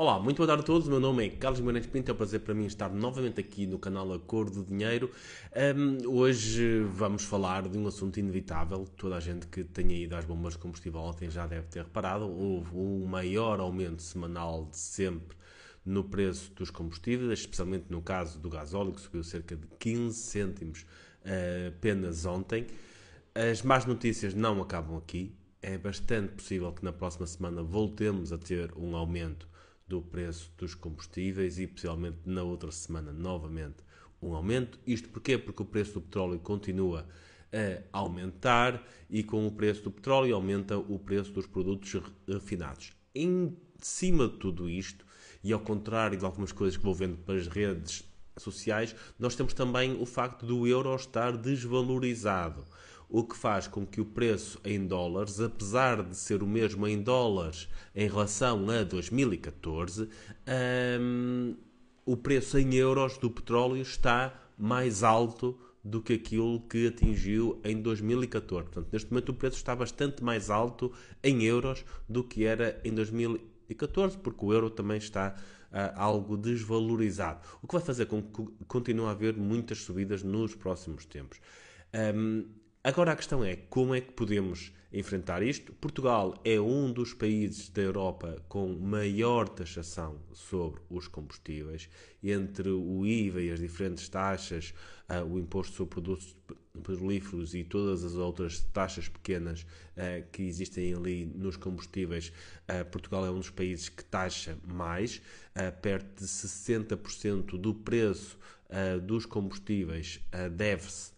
Olá, muito boa tarde a todos. O meu nome é Carlos Guimarães Pinto. É um prazer para mim estar novamente aqui no canal A Cor do Dinheiro. Um, hoje vamos falar de um assunto inevitável. Toda a gente que tenha ido às bombas de combustível ontem já deve ter reparado. Houve o maior aumento semanal de sempre no preço dos combustíveis, especialmente no caso do gasóleo, que subiu cerca de 15 cêntimos uh, apenas ontem. As más notícias não acabam aqui. É bastante possível que na próxima semana voltemos a ter um aumento do preço dos combustíveis e possivelmente na outra semana novamente um aumento. Isto porquê? Porque o preço do petróleo continua a aumentar e com o preço do petróleo aumenta o preço dos produtos refinados. Em cima de tudo isto, e ao contrário de algumas coisas que vou vendo pelas redes sociais, nós temos também o facto do euro estar desvalorizado o que faz com que o preço em dólares, apesar de ser o mesmo em dólares em relação a 2014, um, o preço em euros do petróleo está mais alto do que aquilo que atingiu em 2014. Portanto, neste momento o preço está bastante mais alto em euros do que era em 2014, porque o euro também está uh, algo desvalorizado. O que vai fazer com que continue a haver muitas subidas nos próximos tempos. Um, Agora a questão é como é que podemos enfrentar isto? Portugal é um dos países da Europa com maior taxação sobre os combustíveis, entre o IVA e as diferentes taxas, uh, o imposto sobre produtos petrolíferos e todas as outras taxas pequenas uh, que existem ali nos combustíveis, uh, Portugal é um dos países que taxa mais, perto de 60% do preço dos combustíveis deve-se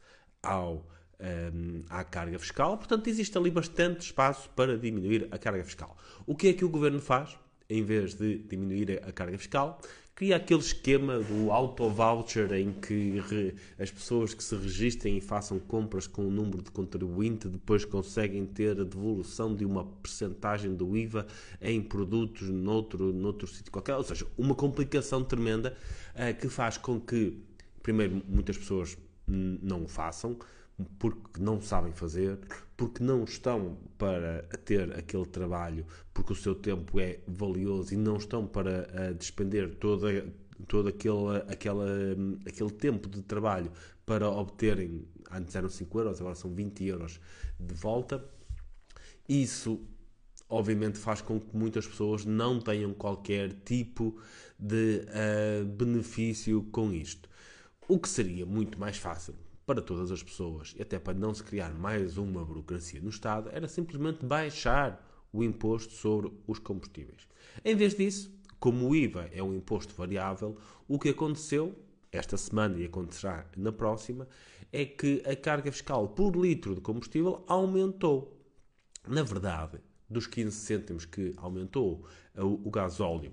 ao um, à carga fiscal. Portanto, existe ali bastante espaço para diminuir a carga fiscal. O que é que o governo faz? Em vez de diminuir a carga fiscal, cria aquele esquema do auto-voucher em que as pessoas que se registrem e façam compras com o número de contribuinte depois conseguem ter a devolução de uma percentagem do IVA em produtos noutro, noutro sítio qualquer. Ou seja, uma complicação tremenda uh, que faz com que, primeiro, muitas pessoas não o façam, porque não sabem fazer, porque não estão para ter aquele trabalho, porque o seu tempo é valioso e não estão para uh, despender toda, todo aquele, aquela, aquele tempo de trabalho para obterem, antes eram 5 euros, agora são 20 euros de volta. Isso, obviamente, faz com que muitas pessoas não tenham qualquer tipo de uh, benefício com isto. O que seria muito mais fácil para todas as pessoas e até para não se criar mais uma burocracia no Estado, era simplesmente baixar o imposto sobre os combustíveis. Em vez disso, como o IVA é um imposto variável, o que aconteceu esta semana e acontecerá na próxima é que a carga fiscal por litro de combustível aumentou. Na verdade, dos 15 cêntimos que aumentou o, gasóleo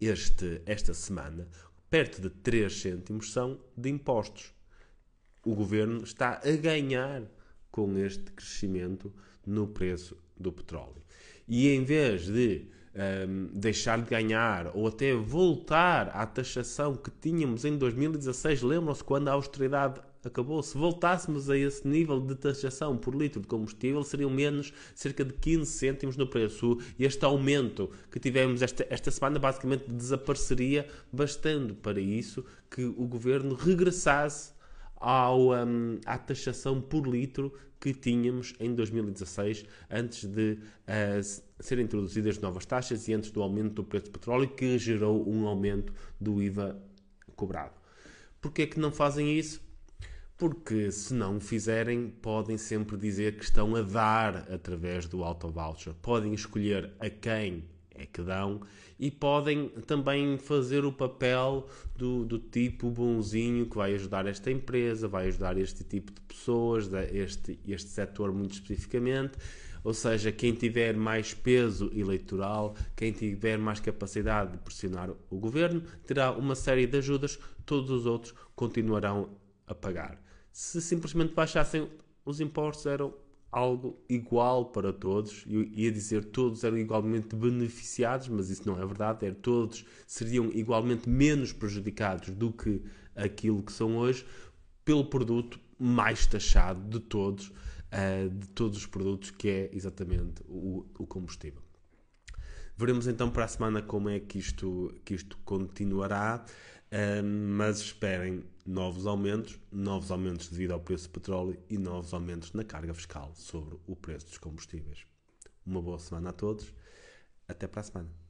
este, esta semana, perto de 3 cêntimos são de impostos o governo está a ganhar com este crescimento no preço do petróleo. E em vez de um, deixar de ganhar ou até voltar à taxação que tínhamos em 2016, lembram-se quando a austeridade acabou? Se voltássemos a esse nível de taxação por litro de combustível, seriam menos cerca de 15 cêntimos no preço. Este aumento que tivemos esta, esta semana basicamente desapareceria, bastando para isso que o governo regressasse ao, um, à taxação por litro que tínhamos em 2016, antes de uh, serem introduzidas novas taxas e antes do aumento do preço do petróleo, que gerou um aumento do IVA cobrado. Porquê é que não fazem isso? Porque se não o fizerem, podem sempre dizer que estão a dar através do auto voucher. Podem escolher a quem é que dão e podem também fazer o papel do, do tipo bonzinho que vai ajudar esta empresa, vai ajudar este tipo de pessoas, este, este setor muito especificamente. Ou seja, quem tiver mais peso eleitoral, quem tiver mais capacidade de pressionar o governo, terá uma série de ajudas, todos os outros continuarão a pagar. Se simplesmente baixassem os impostos, eram algo igual para todos. Eu ia dizer todos eram igualmente beneficiados, mas isso não é verdade. É, todos seriam igualmente menos prejudicados do que aquilo que são hoje pelo produto mais taxado de todos, uh, de todos os produtos, que é exatamente o, o combustível. Veremos então para a semana como é que isto, que isto continuará. mas esperem novos aumentos, novos aumentos devido ao preço do petróleo e novos aumentos na carga fiscal sobre o preço dos combustíveis. Uma boa semana a todos. Até para a semana.